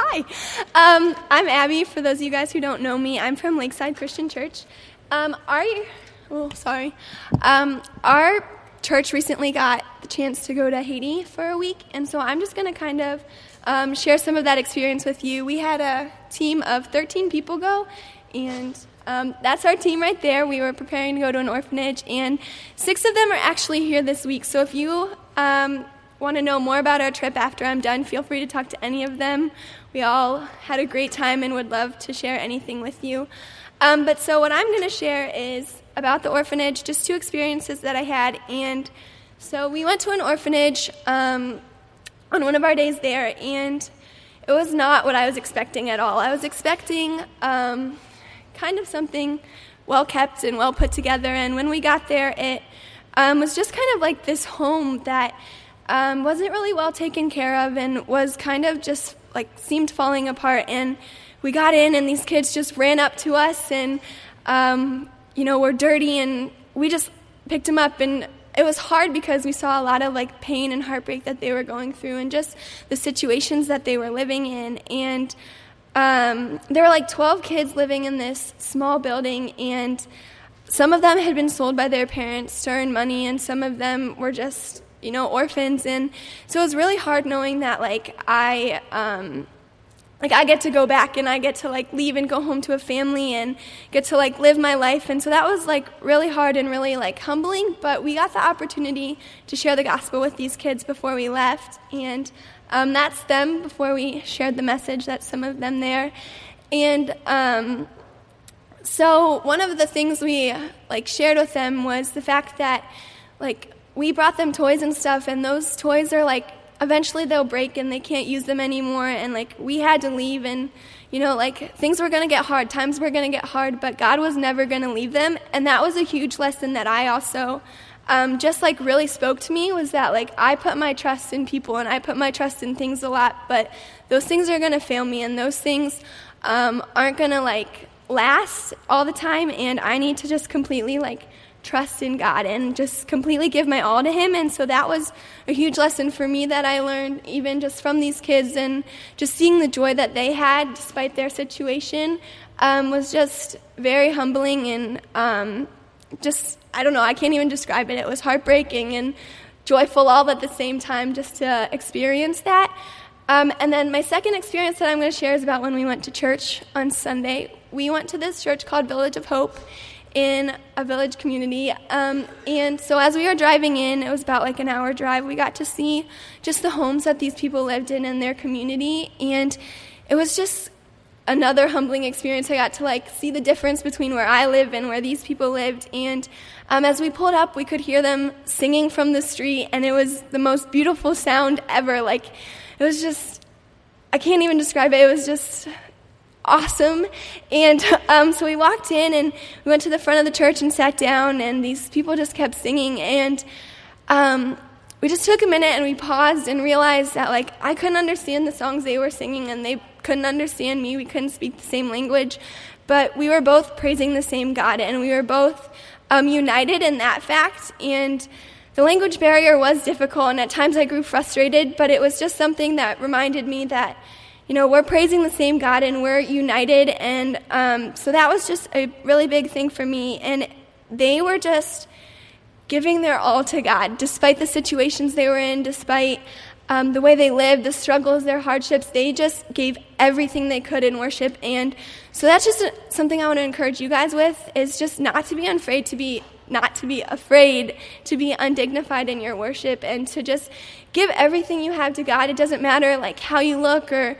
Hi. Um, I'm Abby. For those of you guys who don't know me, I'm from Lakeside Christian Church. Um, our, oh, sorry. Um, our church recently got the chance to go to Haiti for a week, and so I'm just going to kind of um, share some of that experience with you. We had a team of 13 people go, and um, that's our team right there. We were preparing to go to an orphanage, and six of them are actually here this week. So if you um, want to know more about our trip after I'm done, feel free to talk to any of them. We all had a great time and would love to share anything with you. Um, but so, what I'm going to share is about the orphanage, just two experiences that I had. And so, we went to an orphanage um, on one of our days there, and it was not what I was expecting at all. I was expecting um, kind of something well kept and well put together, and when we got there, it um, was just kind of like this home that um, wasn't really well taken care of and was kind of just like seemed falling apart. And we got in, and these kids just ran up to us and, um, you know, were dirty, and we just picked them up. And it was hard because we saw a lot of like pain and heartbreak that they were going through and just the situations that they were living in. And um, there were like 12 kids living in this small building, and some of them had been sold by their parents to earn money, and some of them were just you know, orphans. And so it was really hard knowing that, like, I, um, like I get to go back and I get to like leave and go home to a family and get to like live my life. And so that was like really hard and really like humbling. But we got the opportunity to share the gospel with these kids before we left. And um, that's them before we shared the message that's some of them there. And um, so one of the things we like shared with them was the fact that like we brought them toys and stuff, and those toys are like eventually they'll break and they can't use them anymore. And like we had to leave, and you know, like things were gonna get hard, times were gonna get hard, but God was never gonna leave them. And that was a huge lesson that I also um, just like really spoke to me was that like I put my trust in people and I put my trust in things a lot, but those things are gonna fail me, and those things um, aren't gonna like last all the time. And I need to just completely like trust in God and just completely give my all to Him. And so that was a huge lesson for me that I learned, even just from these kids, and just seeing the joy that they had despite their situation um, was just very humbling and um, just, I don't know, I can't even describe it. It was heartbreaking and joyful all at the same time just to experience that. Um, and then my second experience that I'm going to share is about when we went to church on Sunday. We went to this church called Village of Hope in a village community. Um, and so as we were driving in, it was about like an hour drive, we got to see just the homes that these people lived in in their community. And it was just another humbling experience. I got to like see the difference between where I live and where these people lived. And um, as we pulled up, we could hear them singing from the street, and it was the most beautiful sound ever. Like, it was just, I can't even describe it. It was just awesome. And um, so we walked in and we went to the front of the church and sat down, and these people just kept singing. And um, we just took a minute and we paused and realized that, like, I couldn't understand the songs they were singing, and they couldn't understand me. We couldn't speak the same language. But we were both praising the same God, and we were both um, united in that fact. And the language barrier was difficult, and at times I grew frustrated, but it was just something that reminded me that you know, we're praising the same God and we're united. And um, so that was just a really big thing for me. And they were just giving their all to God, despite the situations they were in, despite um, the way they lived, the struggles, their hardships. They just gave everything they could in worship. And so that's just something I want to encourage you guys with is just not to be afraid to be not to be afraid to be undignified in your worship and to just give everything you have to God. It doesn't matter like how you look or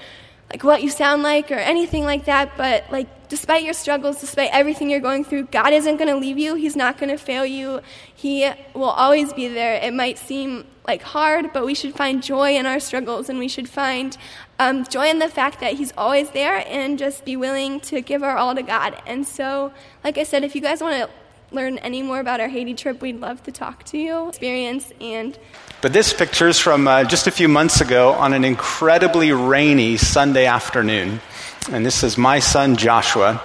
like what you sound like or anything like that, but like despite your struggles, despite everything you're going through, God isn't going to leave you. He's not going to fail you. He will always be there. It might seem like hard, but we should find joy in our struggles and we should find um, joy in the fact that He's always there and just be willing to give our all to God. And so, like I said, if you guys want to learn any more about our Haiti trip, we'd love to talk to you, experience, and. But this picture is from uh, just a few months ago on an incredibly rainy Sunday afternoon. And this is my son Joshua,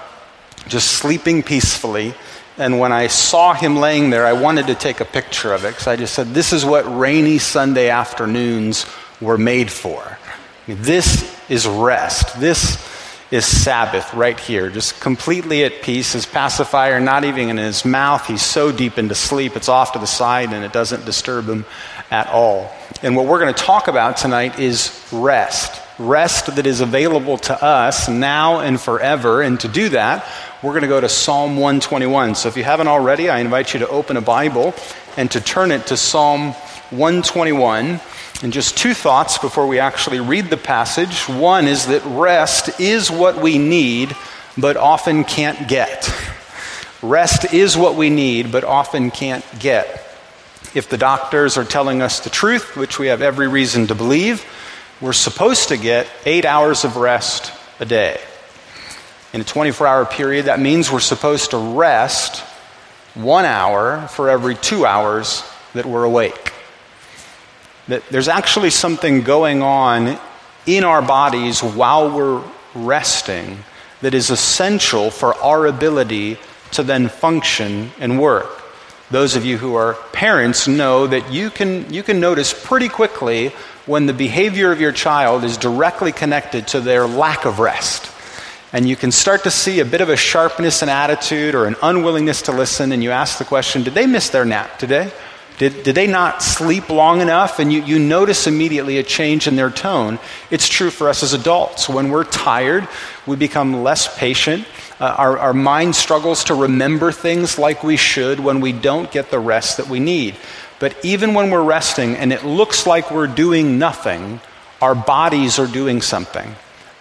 just sleeping peacefully. And when I saw him laying there, I wanted to take a picture of it because I just said, This is what rainy Sunday afternoons were made for. This is rest. This is Sabbath right here, just completely at peace. His pacifier not even in his mouth. He's so deep into sleep, it's off to the side and it doesn't disturb him at all. And what we're going to talk about tonight is rest. Rest that is available to us now and forever. And to do that, we're going to go to Psalm 121. So if you haven't already, I invite you to open a Bible and to turn it to Psalm 121. And just two thoughts before we actually read the passage. One is that rest is what we need, but often can't get. Rest is what we need, but often can't get. If the doctors are telling us the truth, which we have every reason to believe, we're supposed to get eight hours of rest a day. In a 24 hour period, that means we're supposed to rest one hour for every two hours that we're awake that there's actually something going on in our bodies while we're resting that is essential for our ability to then function and work. Those of you who are parents know that you can, you can notice pretty quickly when the behavior of your child is directly connected to their lack of rest. And you can start to see a bit of a sharpness in attitude or an unwillingness to listen, and you ask the question Did they miss their nap today? Did, did they not sleep long enough? And you, you notice immediately a change in their tone. It's true for us as adults. When we're tired, we become less patient. Uh, our, our mind struggles to remember things like we should when we don't get the rest that we need. But even when we're resting and it looks like we're doing nothing, our bodies are doing something.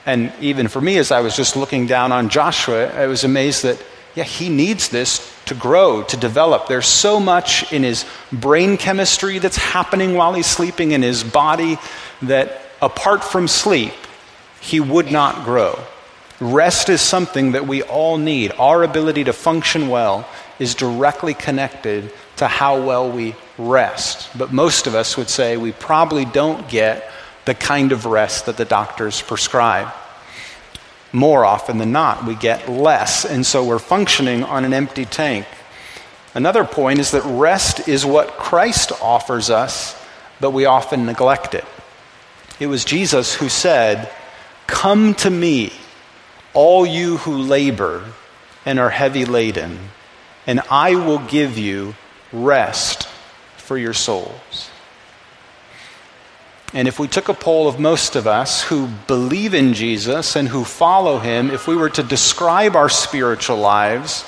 And even for me, as I was just looking down on Joshua, I was amazed that yeah, he needs this to grow, to develop. There's so much in his brain chemistry that's happening while he's sleeping in his body that apart from sleep, he would not grow. Rest is something that we all need. Our ability to function well is directly connected to how well we rest. But most of us would say we probably don't get the kind of rest that the doctors prescribe more often than not, we get less, and so we're functioning on an empty tank. Another point is that rest is what Christ offers us, but we often neglect it. It was Jesus who said, Come to me, all you who labor and are heavy laden, and I will give you rest for your souls. And if we took a poll of most of us who believe in Jesus and who follow him, if we were to describe our spiritual lives,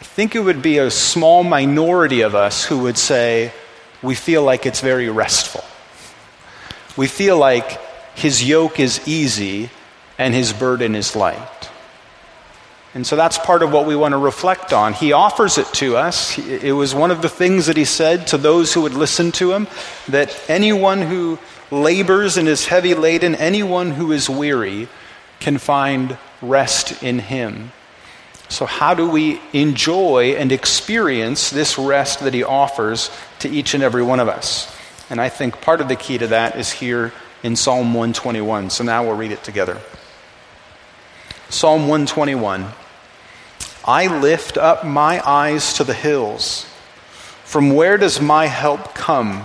I think it would be a small minority of us who would say, we feel like it's very restful. We feel like his yoke is easy and his burden is light. And so that's part of what we want to reflect on. He offers it to us. It was one of the things that he said to those who would listen to him that anyone who labors and is heavy laden, anyone who is weary can find rest in him. So, how do we enjoy and experience this rest that he offers to each and every one of us? And I think part of the key to that is here in Psalm 121. So now we'll read it together. Psalm 121 I lift up my eyes to the hills. From where does my help come?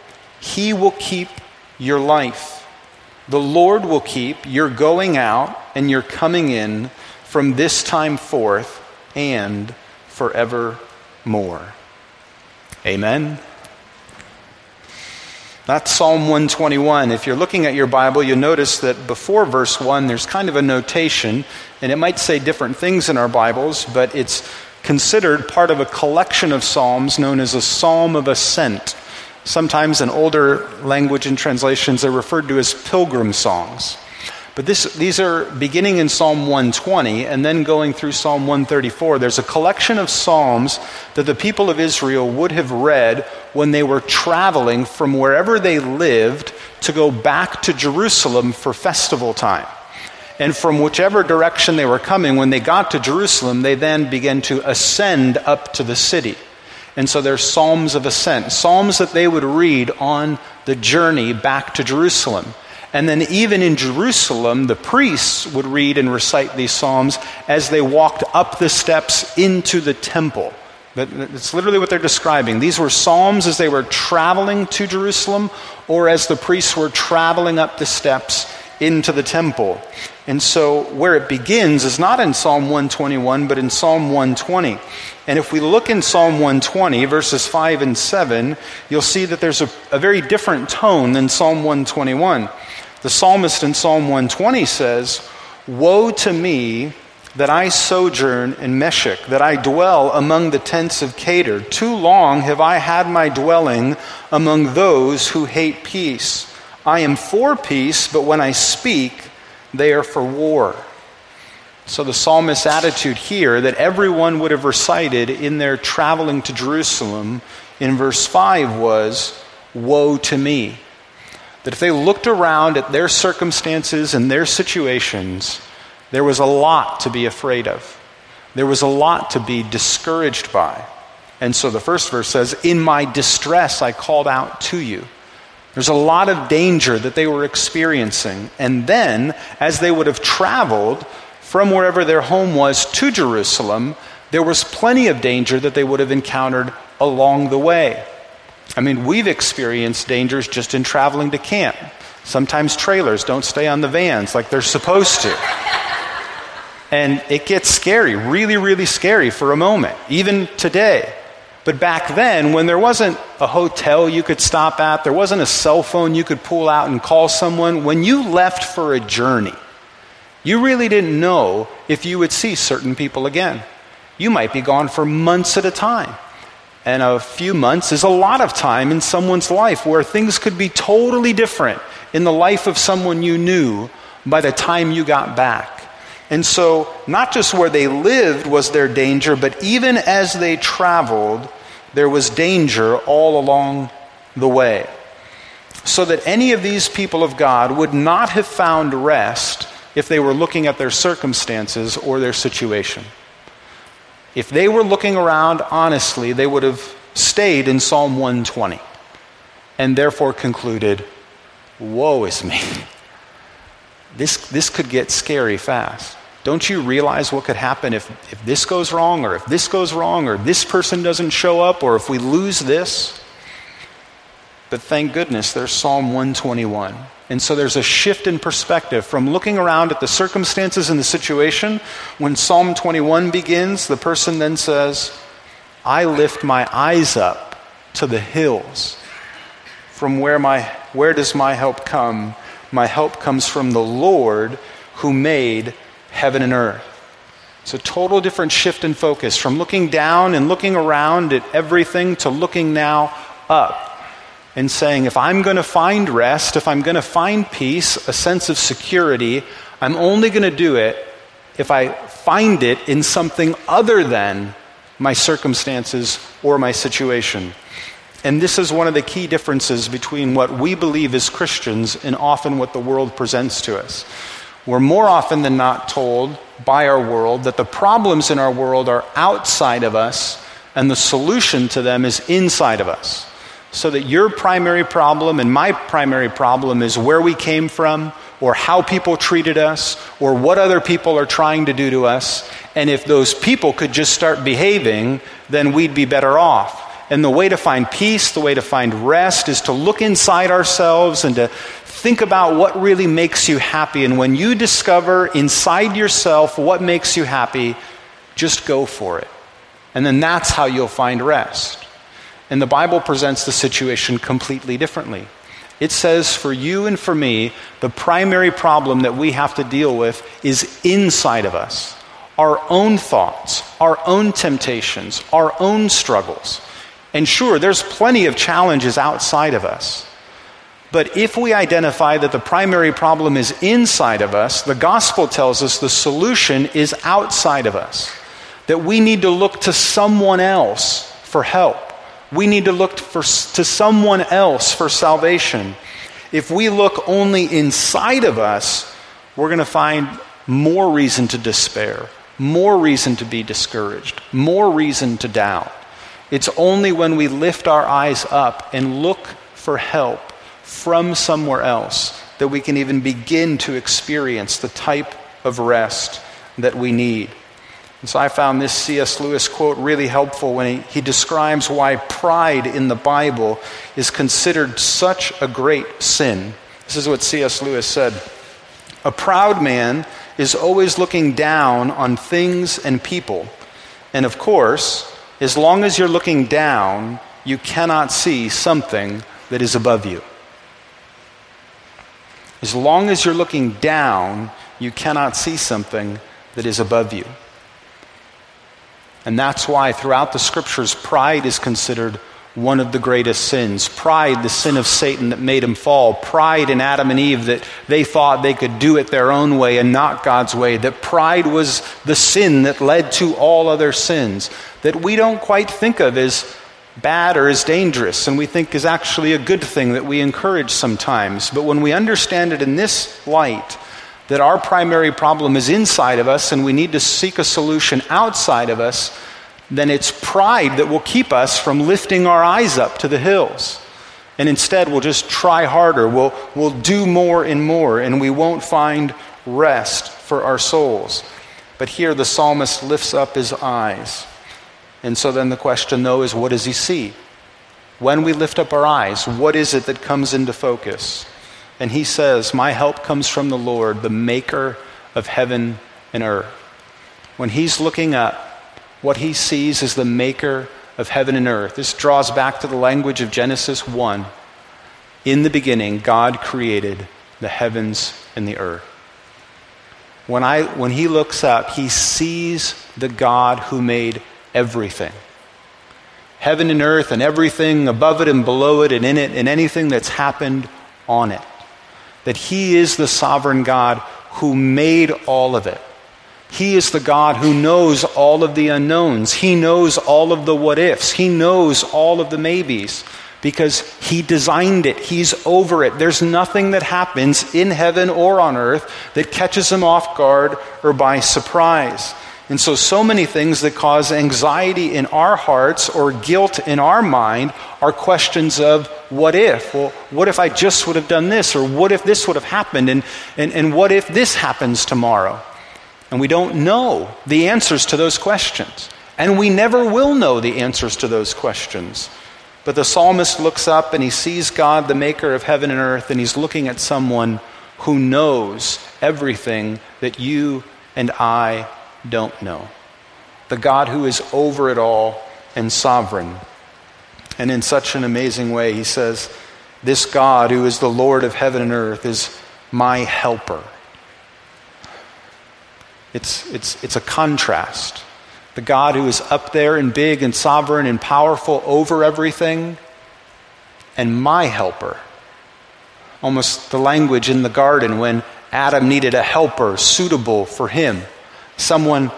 He will keep your life. The Lord will keep your going out and your coming in from this time forth and forevermore. Amen. That's Psalm 121. If you're looking at your Bible, you'll notice that before verse 1, there's kind of a notation, and it might say different things in our Bibles, but it's considered part of a collection of Psalms known as a Psalm of Ascent. Sometimes in older language and translations, they're referred to as pilgrim songs. But this, these are beginning in Psalm 120 and then going through Psalm 134. There's a collection of psalms that the people of Israel would have read when they were traveling from wherever they lived to go back to Jerusalem for festival time. And from whichever direction they were coming, when they got to Jerusalem, they then began to ascend up to the city. And so there's psalms of ascent, psalms that they would read on the journey back to Jerusalem. And then, even in Jerusalem, the priests would read and recite these psalms as they walked up the steps into the temple. That's literally what they're describing. These were psalms as they were traveling to Jerusalem or as the priests were traveling up the steps into the temple. And so, where it begins is not in Psalm 121, but in Psalm 120. And if we look in Psalm 120, verses 5 and 7, you'll see that there's a, a very different tone than Psalm 121. The psalmist in Psalm 120 says, Woe to me that I sojourn in Meshech, that I dwell among the tents of Kedar. Too long have I had my dwelling among those who hate peace. I am for peace, but when I speak, they are for war. So the psalmist's attitude here that everyone would have recited in their traveling to Jerusalem in verse 5 was, Woe to me. That if they looked around at their circumstances and their situations, there was a lot to be afraid of. There was a lot to be discouraged by. And so the first verse says, In my distress I called out to you. There's a lot of danger that they were experiencing. And then, as they would have traveled from wherever their home was to Jerusalem, there was plenty of danger that they would have encountered along the way. I mean, we've experienced dangers just in traveling to camp. Sometimes trailers don't stay on the vans like they're supposed to. And it gets scary, really, really scary for a moment, even today. But back then, when there wasn't a hotel you could stop at, there wasn't a cell phone you could pull out and call someone, when you left for a journey, you really didn't know if you would see certain people again. You might be gone for months at a time. And a few months is a lot of time in someone's life where things could be totally different in the life of someone you knew by the time you got back. And so, not just where they lived was there danger, but even as they traveled, there was danger all along the way. So that any of these people of God would not have found rest if they were looking at their circumstances or their situation. If they were looking around honestly, they would have stayed in Psalm 120 and therefore concluded, Woe is me. This, this could get scary fast. Don't you realize what could happen if, if this goes wrong, or if this goes wrong, or this person doesn't show up, or if we lose this? But thank goodness there's Psalm 121. And so there's a shift in perspective from looking around at the circumstances and the situation. When Psalm 21 begins, the person then says, I lift my eyes up to the hills. From where, my, where does my help come? My help comes from the Lord who made heaven and earth. It's a total different shift in focus from looking down and looking around at everything to looking now up and saying, if I'm going to find rest, if I'm going to find peace, a sense of security, I'm only going to do it if I find it in something other than my circumstances or my situation. And this is one of the key differences between what we believe as Christians and often what the world presents to us. We're more often than not told by our world that the problems in our world are outside of us and the solution to them is inside of us. So that your primary problem and my primary problem is where we came from or how people treated us or what other people are trying to do to us. And if those people could just start behaving, then we'd be better off. And the way to find peace, the way to find rest, is to look inside ourselves and to Think about what really makes you happy. And when you discover inside yourself what makes you happy, just go for it. And then that's how you'll find rest. And the Bible presents the situation completely differently. It says for you and for me, the primary problem that we have to deal with is inside of us our own thoughts, our own temptations, our own struggles. And sure, there's plenty of challenges outside of us. But if we identify that the primary problem is inside of us, the gospel tells us the solution is outside of us. That we need to look to someone else for help. We need to look for, to someone else for salvation. If we look only inside of us, we're going to find more reason to despair, more reason to be discouraged, more reason to doubt. It's only when we lift our eyes up and look for help from somewhere else that we can even begin to experience the type of rest that we need. And so I found this C.S. Lewis quote really helpful when he, he describes why pride in the Bible is considered such a great sin. This is what C.S. Lewis said A proud man is always looking down on things and people. And of course, as long as you're looking down, you cannot see something that is above you. As long as you're looking down, you cannot see something that is above you. And that's why throughout the scriptures, pride is considered one of the greatest sins. Pride, the sin of Satan that made him fall. Pride in Adam and Eve that they thought they could do it their own way and not God's way. That pride was the sin that led to all other sins. That we don't quite think of as bad or as dangerous and we think is actually a good thing that we encourage sometimes. But when we understand it in this light, that our primary problem is inside of us and we need to seek a solution outside of us, then it's pride that will keep us from lifting our eyes up to the hills. And instead, we'll just try harder. We'll, we'll do more and more, and we won't find rest for our souls. But here, the psalmist lifts up his eyes. And so then the question, though, is what does he see? When we lift up our eyes, what is it that comes into focus? And he says, My help comes from the Lord, the maker of heaven and earth. When he's looking up, what he sees is the maker of heaven and earth. This draws back to the language of Genesis 1. In the beginning, God created the heavens and the earth. When, I, when he looks up, he sees the God who made everything heaven and earth and everything above it and below it and in it and anything that's happened on it that He is the sovereign God who made all of it. He is the God who knows all of the unknowns. He knows all of the what ifs. He knows all of the maybes because He designed it. He's over it. There's nothing that happens in heaven or on earth that catches Him off guard or by surprise. And so, so many things that cause anxiety in our hearts or guilt in our mind are questions of what if? Well, what if I just would have done this? Or what if this would have happened? And, and, and what if this happens tomorrow? And we don't know the answers to those questions. And we never will know the answers to those questions. But the psalmist looks up and he sees God, the maker of heaven and earth, and he's looking at someone who knows everything that you and I don't know. The God who is over it all and sovereign. And in such an amazing way, he says, This God who is the Lord of heaven and earth is my helper. It's, it's, it's a contrast. The God who is up there and big and sovereign and powerful over everything, and my helper. Almost the language in the garden when Adam needed a helper suitable for him someone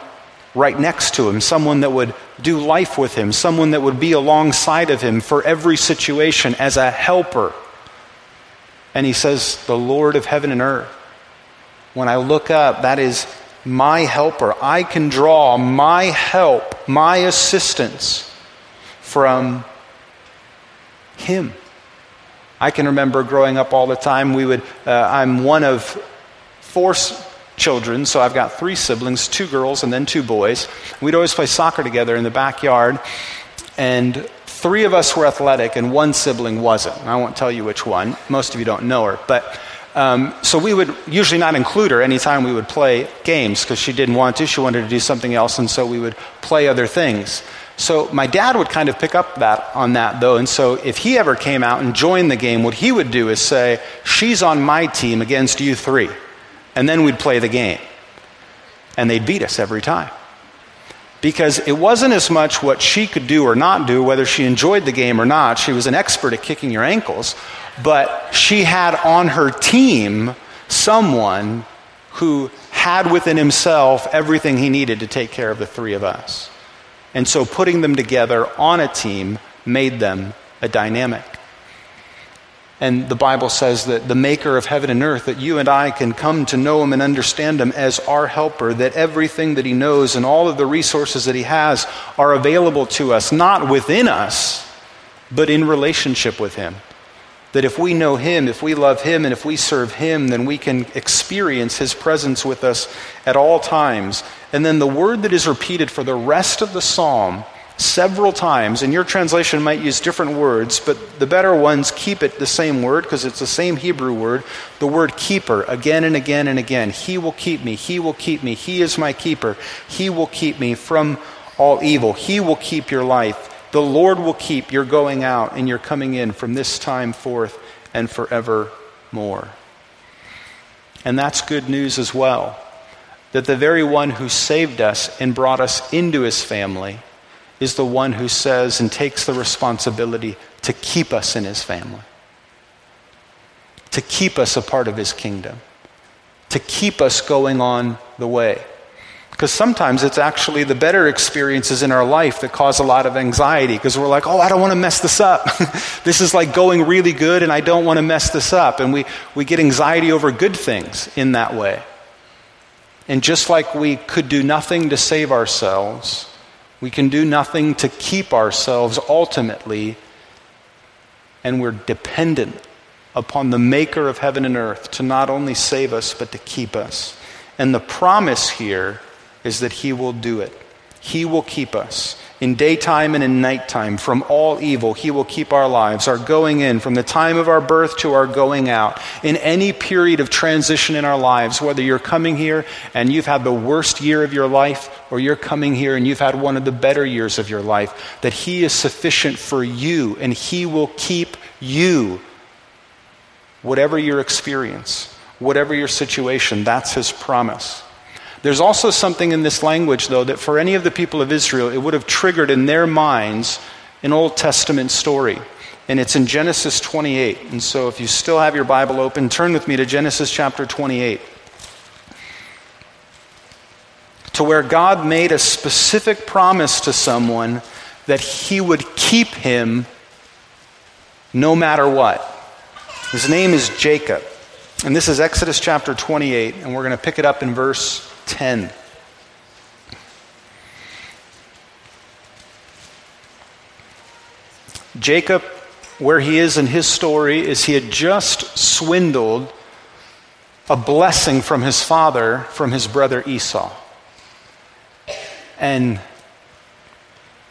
right next to him, someone that would do life with him, someone that would be alongside of him for every situation as a helper. And he says, The Lord of heaven and earth. When I look up, that is my helper. I can draw my help, my assistance from him. I can remember growing up all the time, we would, uh, I'm one of four children, so I've got three siblings, two girls and then two boys. We'd always play soccer together in the backyard, and three of us were athletic and one sibling wasn't. I won't tell you which one. Most of you don't know her, but um, so we would usually not include her anytime we would play games because she didn't want to. She wanted to do something else, and so we would play other things. So my dad would kind of pick up that on that though, and so if he ever came out and joined the game, what he would do is say, "She's on my team against you three and then we'd play the game. And they'd beat us every time. Because it wasn't as much what she could do or not do, whether she enjoyed the game or not. She was an expert at kicking your ankles. But she had on her team someone who had within himself everything he needed to take care of the three of us. And so putting them together on a team made them a dynamic. And the Bible says that the maker of heaven and earth, that you and I can come to know him and understand him as our helper, that everything that he knows and all of the resources that he has are available to us, not within us, but in relationship with him. That if we know him, if we love him, and if we serve him, then we can experience his presence with us at all times. And then the word that is repeated for the rest of the psalm several times, and your translation might use different words, but the better ones keep it the same word because it's the same Hebrew word. The word keeper, again and again and again. He will keep me. He will keep me. He is my keeper. He will keep me from all evil. He will keep your life. The Lord will keep your going out and your coming in from this time forth and forevermore. And that's good news as well. That the very one who saved us and brought us into his family is the one who says and takes the responsibility to keep us in his family, to keep us a part of his kingdom, to keep us going on the way. Because sometimes it's actually the better experiences in our life that cause a lot of anxiety because we're like, oh, I don't want to mess this up. this is like going really good and I don't want to mess this up. And we, we get anxiety over good things in that way. And just like we could do nothing to save ourselves, we can do nothing to keep ourselves ultimately, and we're dependent upon the maker of heaven and earth to not only save us, but to keep us. And the promise here is that he will do it. He will keep us in daytime and in nighttime from all evil. He will keep our lives, our going in, from the time of our birth to our going out. In any period of transition in our lives, whether you're coming here and you've had the worst year of your life, or you're coming here and you've had one of the better years of your life, that He is sufficient for you and He will keep you. Whatever your experience, whatever your situation, that's His promise. There's also something in this language, though, that for any of the people of Israel, it would have triggered in their minds an Old Testament story. And it's in Genesis 28. And so if you still have your Bible open, turn with me to Genesis chapter 28. To where God made a specific promise to someone that he would keep him no matter what. His name is Jacob. And this is Exodus chapter 28, and we're going to pick it up in verse 10. Jacob, where he is in his story, is he had just swindled a blessing from his father from his brother Esau. And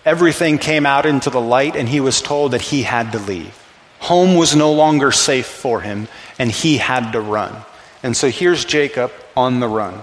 everything came out into the light, and he was told that he had to leave. Home was no longer safe for him, and he had to run. And so here's Jacob on the run.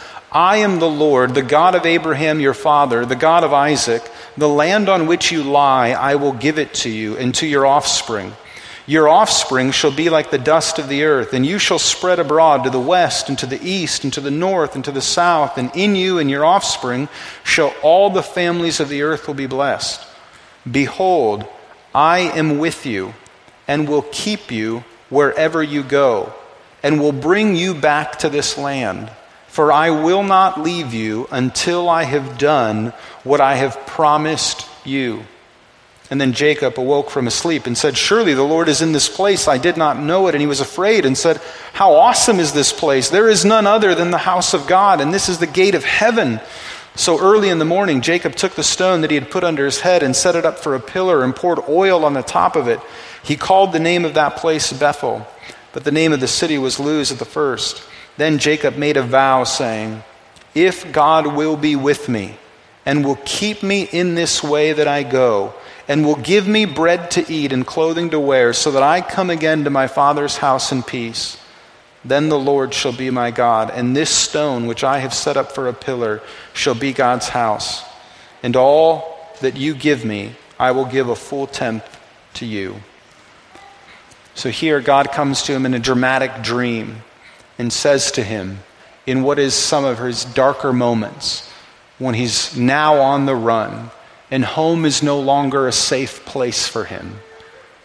I am the Lord, the God of Abraham your father, the God of Isaac. The land on which you lie, I will give it to you and to your offspring. Your offspring shall be like the dust of the earth, and you shall spread abroad to the west and to the east and to the north and to the south, and in you and your offspring shall all the families of the earth will be blessed. Behold, I am with you and will keep you wherever you go, and will bring you back to this land for I will not leave you until I have done what I have promised you. And then Jacob awoke from his sleep and said, Surely the Lord is in this place. I did not know it. And he was afraid and said, How awesome is this place! There is none other than the house of God, and this is the gate of heaven. So early in the morning, Jacob took the stone that he had put under his head and set it up for a pillar and poured oil on the top of it. He called the name of that place Bethel, but the name of the city was Luz at the first. Then Jacob made a vow, saying, If God will be with me, and will keep me in this way that I go, and will give me bread to eat and clothing to wear, so that I come again to my father's house in peace, then the Lord shall be my God, and this stone which I have set up for a pillar shall be God's house. And all that you give me, I will give a full tenth to you. So here, God comes to him in a dramatic dream and says to him, in what is some of his darker moments when he's now on the run and home is no longer a safe place for him,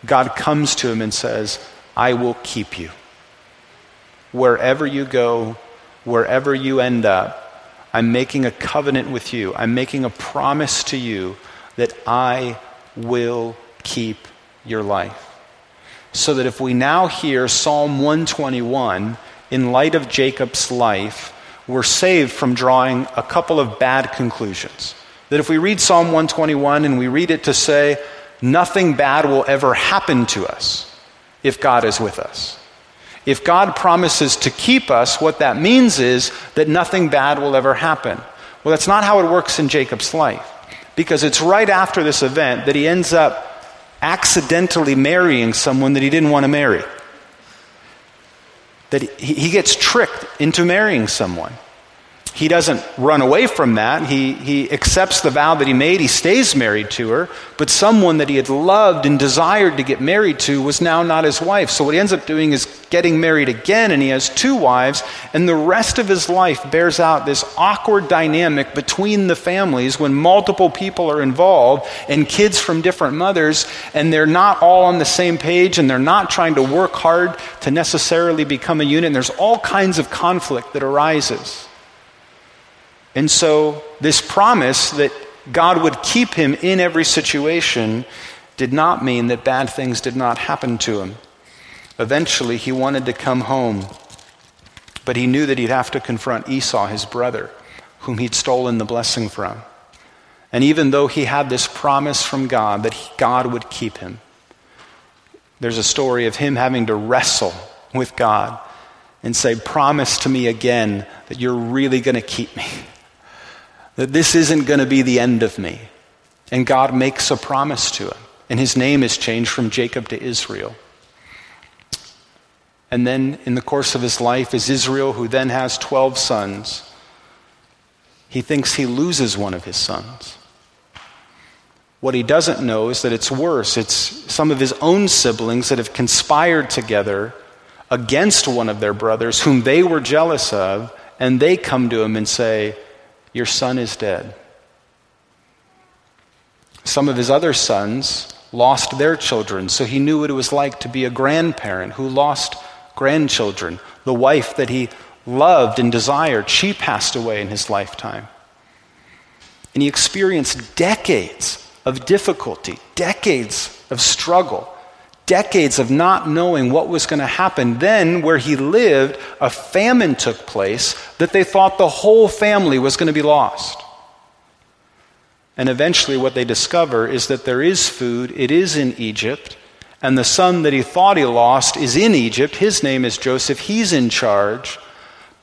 God comes to him and says, I will keep you. Wherever you go, wherever you end up, I'm making a covenant with you. I'm making a promise to you that I will keep your life. So that if we now hear Psalm 121 in light of Jacob's life, we're saved from drawing a couple of bad conclusions. That if we read Psalm 121 and we read it to say, nothing bad will ever happen to us if God is with us. If God promises to keep us, what that means is that nothing bad will ever happen. Well, that's not how it works in Jacob's life. Because it's right after this event that he ends up accidentally marrying someone that he didn't want to marry. That he, gets tricked into marrying someone he doesn't run away from that. He, he accepts the vow that he made. He stays married to her. But someone that he had loved and desired to get married to was now not his wife. So what he ends up doing is getting married again, and he has two wives. And the rest of his life bears out this awkward dynamic between the families when multiple people are involved and kids from different mothers, and they're not all on the same page, and they're not trying to work hard to necessarily become a unit. And there's all kinds of conflict that arises. And so, this promise that God would keep him in every situation did not mean that bad things did not happen to him. Eventually, he wanted to come home, but he knew that he'd have to confront Esau, his brother, whom he'd stolen the blessing from. And even though he had this promise from God that God would keep him, there's a story of him having to wrestle with God and say, Promise to me again that you're really going to keep me that this isn't going to be the end of me. And God makes a promise to him. And his name is changed from Jacob to Israel. And then, in the course of his life, as Israel, who then has 12 sons, he thinks he loses one of his sons. What he doesn't know is that it's worse. It's some of his own siblings that have conspired together against one of their brothers, whom they were jealous of, and they come to him and say, your son is dead. Some of his other sons lost their children, so he knew what it was like to be a grandparent who lost grandchildren. The wife that he loved and desired, she passed away in his lifetime. And he experienced decades of difficulty, decades of struggle decades of not knowing what was going to happen. Then, where he lived, a famine took place that they thought the whole family was going to be lost. And eventually, what they discover is that there is food, it is in Egypt, and the son that he thought he lost is in Egypt. His name is Joseph, he's in charge.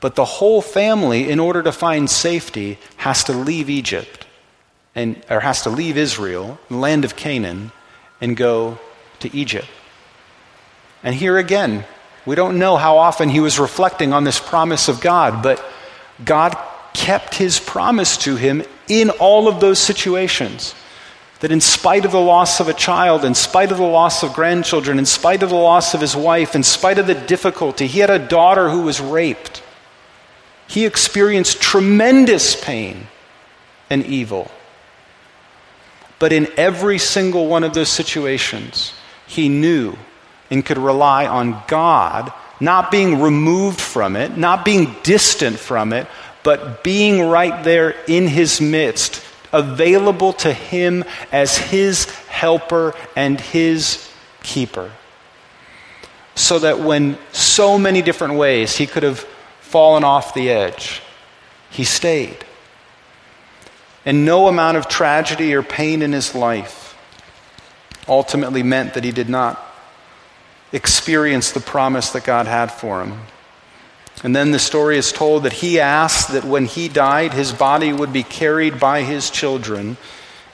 But the whole family, in order to find safety, has to leave Egypt, and, or has to leave Israel, the land of Canaan, and go to Egypt. And here again, we don't know how often he was reflecting on this promise of God, but God kept his promise to him in all of those situations. That in spite of the loss of a child, in spite of the loss of grandchildren, in spite of the loss of his wife, in spite of the difficulty, he had a daughter who was raped. He experienced tremendous pain and evil. But in every single one of those situations, he knew and could rely on God, not being removed from it, not being distant from it, but being right there in his midst, available to him as his helper and his keeper. So that when so many different ways he could have fallen off the edge, he stayed. And no amount of tragedy or pain in his life ultimately meant that he did not experience the promise that God had for him. And then the story is told that he asked that when he died, his body would be carried by his children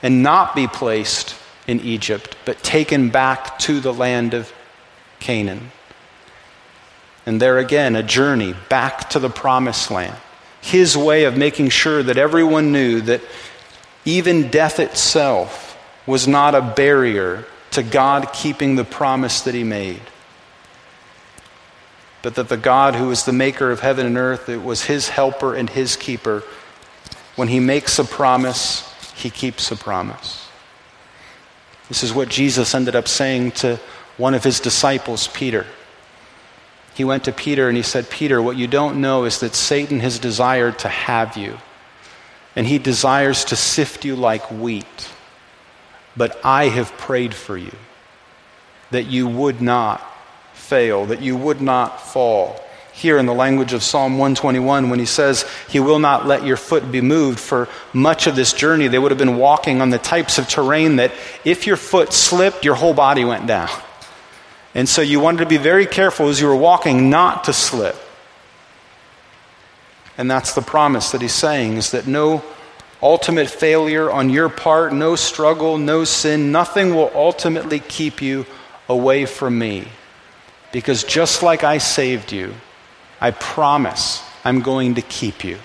and not be placed in Egypt, but taken back to the land of Canaan. And there again, a journey back to the promised land. His way of making sure that everyone knew that even death itself was not a barrier to God keeping the promise that He made. but that the God who is the maker of heaven and earth, it was his helper and his keeper. When he makes a promise, he keeps a promise. This is what Jesus ended up saying to one of his disciples, Peter. He went to Peter and he said, Peter, what you don't know is that Satan has desired to have you, and he desires to sift you like wheat. But I have prayed for you that you would not fail, that you would not fall. Here in the language of Psalm 121, when he says, He will not let your foot be moved, for much of this journey, they would have been walking on the types of terrain that if your foot slipped, your whole body went down. And so you wanted to be very careful as you were walking not to slip. And that's the promise that he's saying is that no ultimate failure on your part, no struggle, no sin, nothing will ultimately keep you away from me. Because just like I saved you, I promise I'm going to keep you.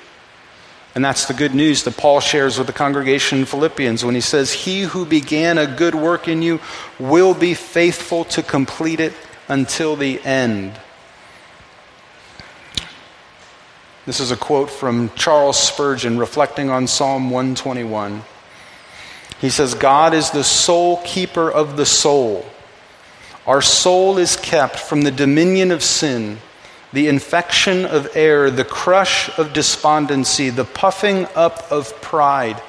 And that's the good news that Paul shares with the congregation in Philippians when he says, He who began a good work in you will be faithful to complete it until the end. This is a quote from Charles Spurgeon reflecting on Psalm 121. He says, God is the sole keeper of the soul. Our soul is kept from the dominion of sin, the infection of error, the crush of despondency, the puffing up of pride,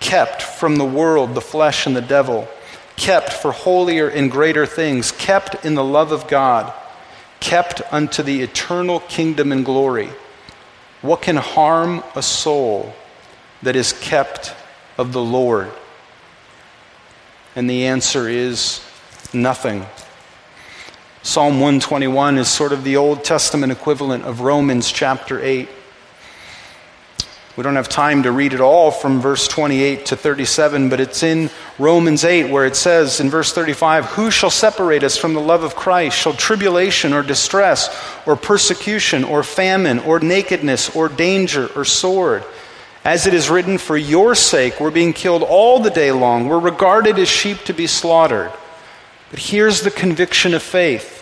kept from the world, the flesh, and the devil, kept for holier and greater things, kept in the love of God, kept unto the eternal kingdom and glory. What can harm a soul that is kept of the Lord? And the answer is nothing. Psalm 121 is sort of the Old Testament equivalent of Romans chapter 8. We don't have time to read it all from verse 28 to 37, but it's in Romans 8 where it says in verse 35 Who shall separate us from the love of Christ? Shall tribulation or distress or persecution or famine or nakedness or danger or sword? As it is written, For your sake we're being killed all the day long, we're regarded as sheep to be slaughtered. But here's the conviction of faith.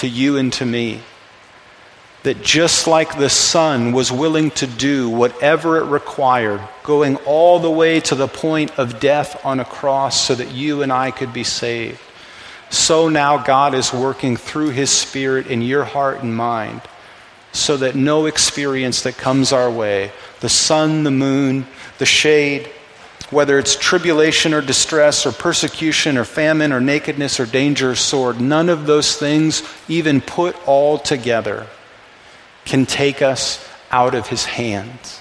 to you and to me. That just like the Son was willing to do whatever it required, going all the way to the point of death on a cross so that you and I could be saved, so now God is working through His Spirit in your heart and mind so that no experience that comes our way, the sun, the moon, the shade, whether it's tribulation or distress or persecution or famine or nakedness or danger or sword, none of those things, even put all together, can take us out of his hands.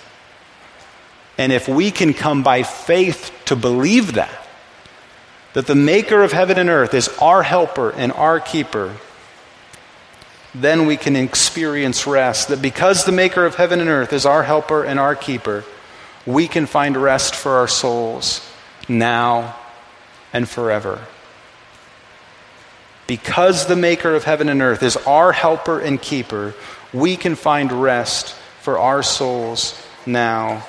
And if we can come by faith to believe that, that the maker of heaven and earth is our helper and our keeper, then we can experience rest. That because the maker of heaven and earth is our helper and our keeper, we can find rest for our souls now and forever. Because the maker of heaven and earth is our helper and keeper, we can find rest for our souls now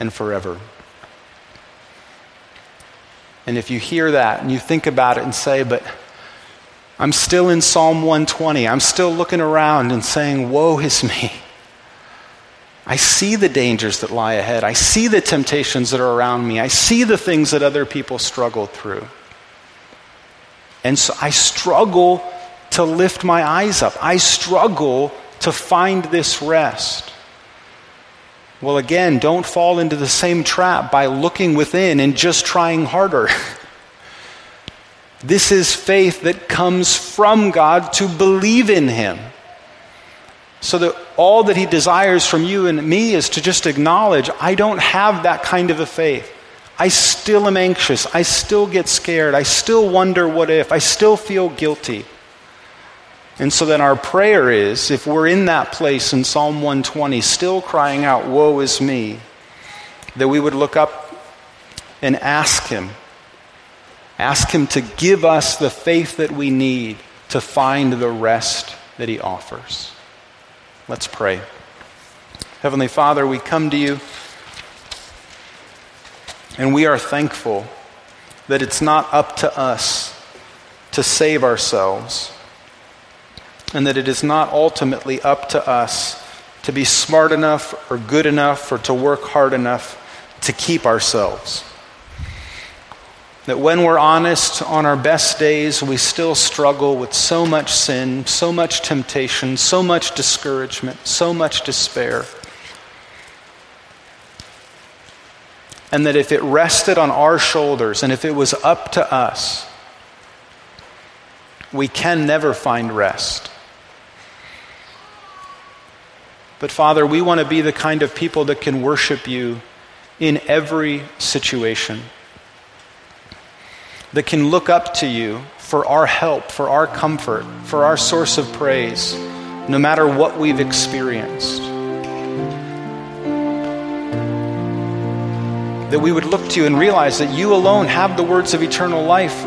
and forever. And if you hear that and you think about it and say, but I'm still in Psalm 120, I'm still looking around and saying, Woe is me. I see the dangers that lie ahead. I see the temptations that are around me. I see the things that other people struggle through. And so I struggle to lift my eyes up. I struggle to find this rest. Well, again, don't fall into the same trap by looking within and just trying harder. this is faith that comes from God to believe in Him. So that all that he desires from you and me is to just acknowledge I don't have that kind of a faith. I still am anxious. I still get scared. I still wonder what if. I still feel guilty. And so then our prayer is if we're in that place in Psalm 120, still crying out, Woe is me, that we would look up and ask Him. Ask Him to give us the faith that we need to find the rest that He offers. Let's pray. Heavenly Father, we come to you and we are thankful that it's not up to us to save ourselves and that it is not ultimately up to us to be smart enough or good enough or to work hard enough to keep ourselves. That when we're honest on our best days, we still struggle with so much sin, so much temptation, so much discouragement, so much despair. And that if it rested on our shoulders and if it was up to us, we can never find rest. But Father, we want to be the kind of people that can worship you in every situation, that can look up to you for our help, for our comfort, for our source of praise, no matter what we've experienced. That we would look to you and realize that you alone have the words of eternal life.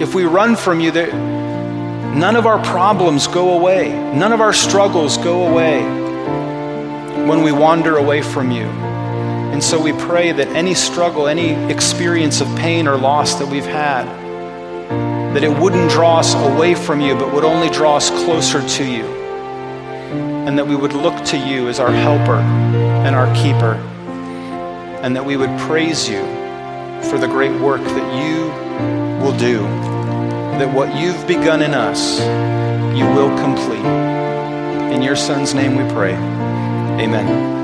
If we run from you, none of our problems go away, none of our struggles go away when we wander away from you. And so we pray that any struggle, any experience of pain or loss that we've had, that it wouldn't draw us away from you, but would only draw us closer to you. And that we would look to you as our helper and our keeper. And that we would praise you for the great work that you will do. That what you've begun in us, you will complete. In your Son's name we pray. Amen.